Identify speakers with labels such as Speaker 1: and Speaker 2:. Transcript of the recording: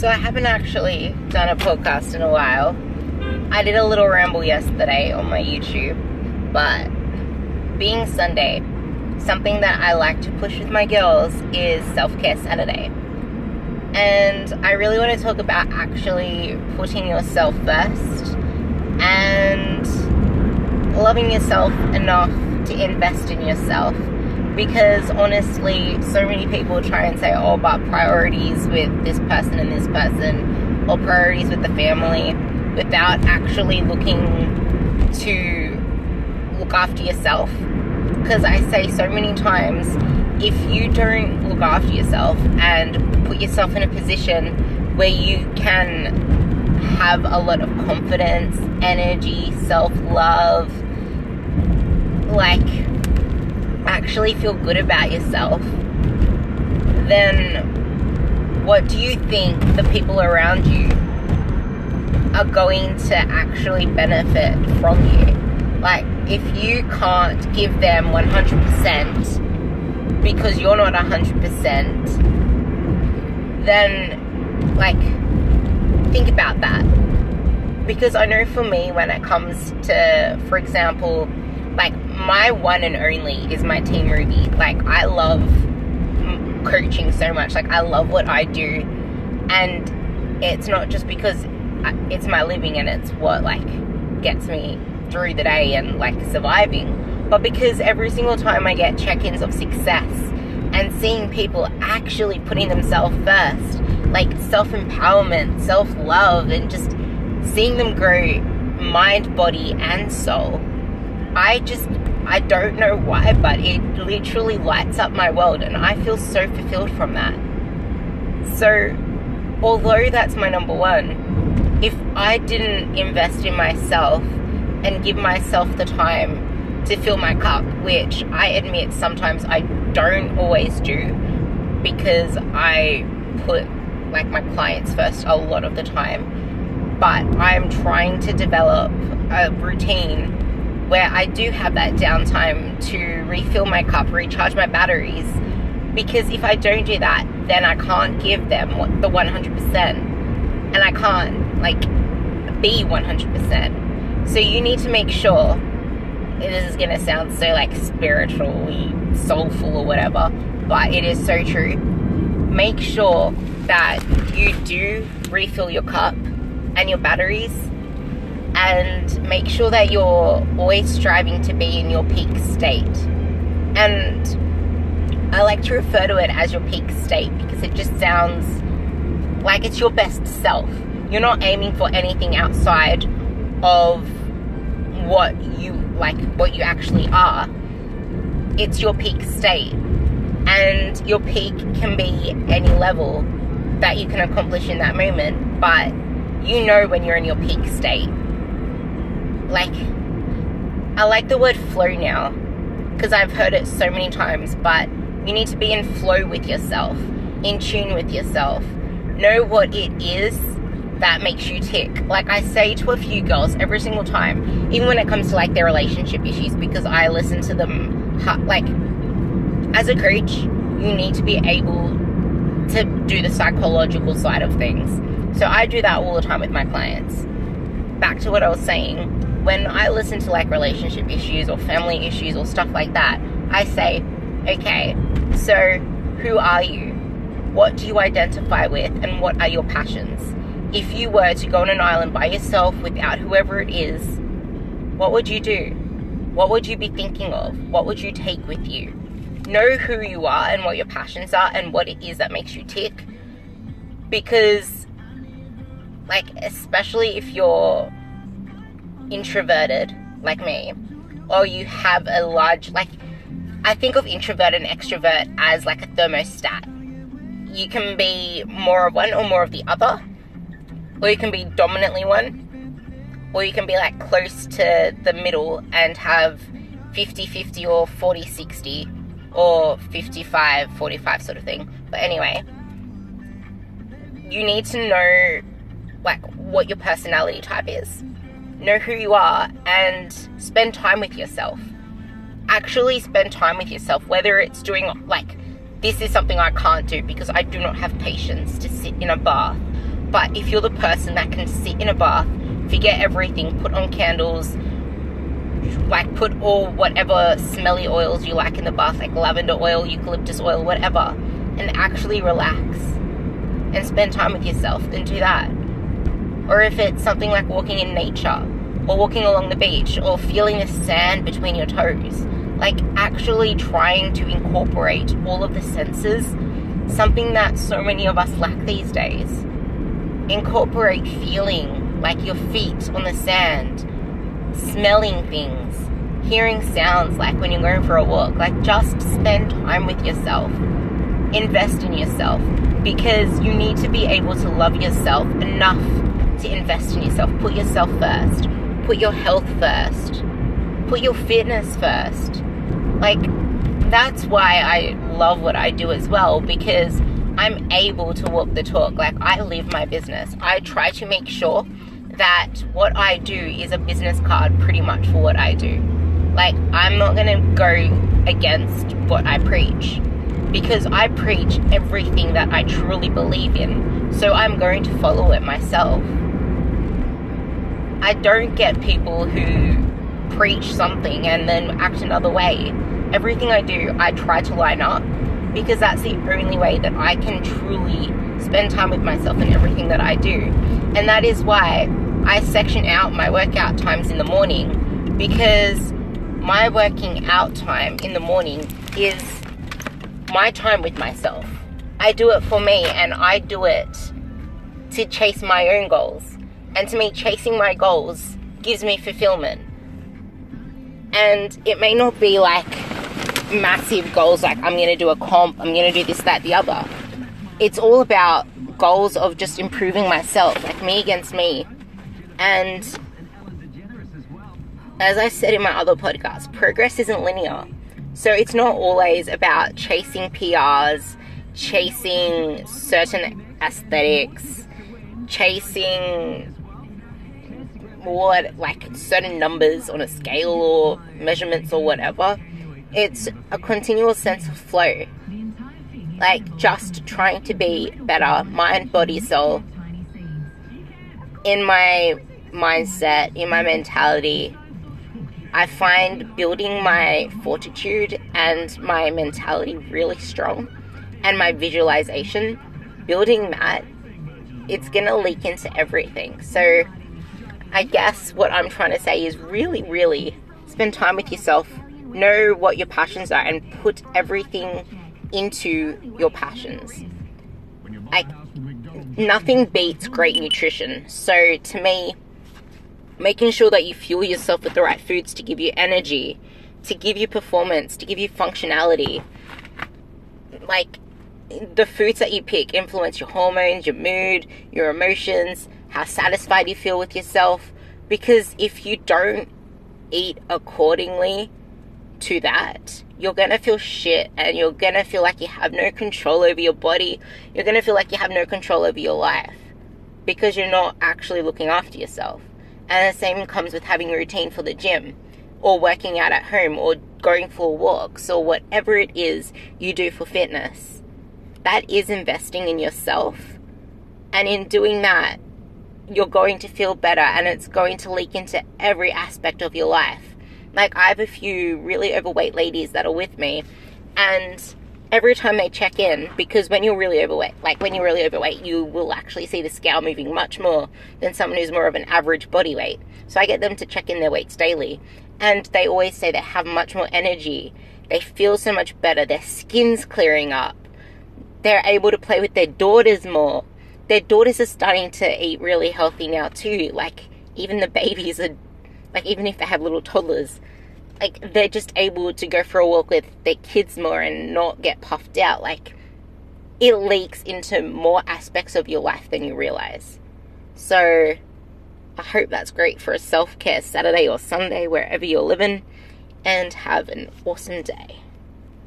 Speaker 1: So I haven't actually done a podcast in a while. I did a little ramble yesterday on my YouTube, but being Sunday, something that I like to push with my girls is self care Saturday. And I really want to talk about actually putting yourself first and loving yourself enough to invest in yourself because honestly, so many people try and say, oh, but priorities with this person and this person, or priorities with the family, without actually looking to look after yourself. Because I say so many times, if you don't look after yourself and put yourself in a position where you can have a lot of confidence, energy, self love, like actually feel good about yourself, then what do you think the people around you are going to actually benefit from you? Like, if you can't give them 100% because you're not 100%, then, like, think about that. Because I know for me, when it comes to, for example, like my one and only is my team Ruby. Like I love coaching so much. Like I love what I do, and it's not just because it's my living and it's what like gets me through the day and like surviving, but because every single time I get check-ins of success and seeing people actually putting themselves first, like self-empowerment, self-love, and just seeing them grow mind, body, and soul I just, I don't know why, but it literally lights up my world and I feel so fulfilled from that. So, although that's my number one, if I didn't invest in myself and give myself the time to fill my cup, which I admit sometimes I don't always do because I put like my clients first a lot of the time, but I'm trying to develop a routine where I do have that downtime to refill my cup, recharge my batteries. Because if I don't do that, then I can't give them the 100%. And I can't, like, be 100%. So you need to make sure, this is going to sound so, like, spiritually soulful or whatever, but it is so true. Make sure that you do refill your cup and your batteries and make sure that you're always striving to be in your peak state. And I like to refer to it as your peak state because it just sounds like it's your best self. You're not aiming for anything outside of what you like, what you actually are. It's your peak state. And your peak can be any level that you can accomplish in that moment, but you know when you're in your peak state like I like the word flow now because I've heard it so many times, but you need to be in flow with yourself, in tune with yourself. Know what it is that makes you tick. Like I say to a few girls every single time, even when it comes to like their relationship issues, because I listen to them. Like, as a coach, you need to be able to do the psychological side of things. So I do that all the time with my clients. Back to what I was saying when I listen to like relationship issues or family issues or stuff like that, I say, okay, so who are you? What do you identify with? And what are your passions? If you were to go on an island by yourself without whoever it is, what would you do? What would you be thinking of? What would you take with you? Know who you are and what your passions are and what it is that makes you tick. Because, like, especially if you're introverted like me, or you have a large, like, I think of introvert and extrovert as like a thermostat. You can be more of one or more of the other, or you can be dominantly one, or you can be like close to the middle and have 50 50 or 40 60 or 55 45 sort of thing. But anyway, you need to know like what your personality type is know who you are, and spend time with yourself. Actually, spend time with yourself, whether it's doing like this is something I can't do because I do not have patience to sit in a bath But if you're the person that can sit in a bath, forget everything, put on candles, like put all whatever smelly oils you like in the bath, like lavender oil, eucalyptus oil, whatever, and actually relax and spend time with yourself, then do that. Or if it's something like walking in nature, or walking along the beach, or feeling the sand between your toes, like actually trying to incorporate all of the senses, something that so many of us lack these days. Incorporate feeling like your feet on the sand, smelling things, hearing sounds like when you're going for a walk. Like just spend time with yourself. Invest in yourself because you need to be able to love yourself enough to invest in yourself. Put yourself first. Put your health first. Put your fitness first. Like that's why I love what I do as well because I'm able to walk the talk. Like I live my business. I try to make sure that what I do is a business card pretty much for what I do. Like, I'm not gonna go against what I preach because I preach everything that I truly believe in. So I'm going to follow it myself. I don't get people who preach something and then act another way. Everything I do, I try to line up because that's the only way that I can truly spend time with myself in everything that I do. And that is why I section out my workout times in the morning because my working out time in the morning is my time with myself. I do it for me and I do it to chase my own goals. And to me, chasing my goals gives me fulfillment. And it may not be like massive goals like I'm going to do a comp, I'm going to do this, that, the other. It's all about goals of just improving myself, like me against me. And as I said in my other podcast, progress isn't linear. So it's not always about chasing PRs, chasing certain aesthetics, chasing what like certain numbers on a scale or measurements or whatever. It's a continual sense of flow. Like just trying to be better, mind, body, soul. In my mindset, in my mentality, I find building my fortitude and my mentality really strong and my visualization, building that, it's gonna leak into everything. So, I guess what I'm trying to say is really, really spend time with yourself, know what your passions are, and put everything into your passions. Like, nothing beats great nutrition. So, to me, making sure that you fuel yourself with the right foods to give you energy, to give you performance, to give you functionality. Like the foods that you pick influence your hormones, your mood, your emotions, how satisfied you feel with yourself. Because if you don't eat accordingly to that, you're gonna feel shit and you're gonna feel like you have no control over your body. You're gonna feel like you have no control over your life because you're not actually looking after yourself. And the same comes with having a routine for the gym or working out at home or going for walks or whatever it is you do for fitness. That is investing in yourself. And in doing that, you're going to feel better and it's going to leak into every aspect of your life. Like, I have a few really overweight ladies that are with me, and every time they check in, because when you're really overweight, like when you're really overweight, you will actually see the scale moving much more than someone who's more of an average body weight. So I get them to check in their weights daily, and they always say they have much more energy. They feel so much better. Their skin's clearing up. They're able to play with their daughters more. Their daughters are starting to eat really healthy now too. Like even the babies are, like even if they have little toddlers, like they're just able to go for a walk with their kids more and not get puffed out like it leaks into more aspects of your life than you realize so i hope that's great for a self-care saturday or sunday wherever you're living and have an awesome day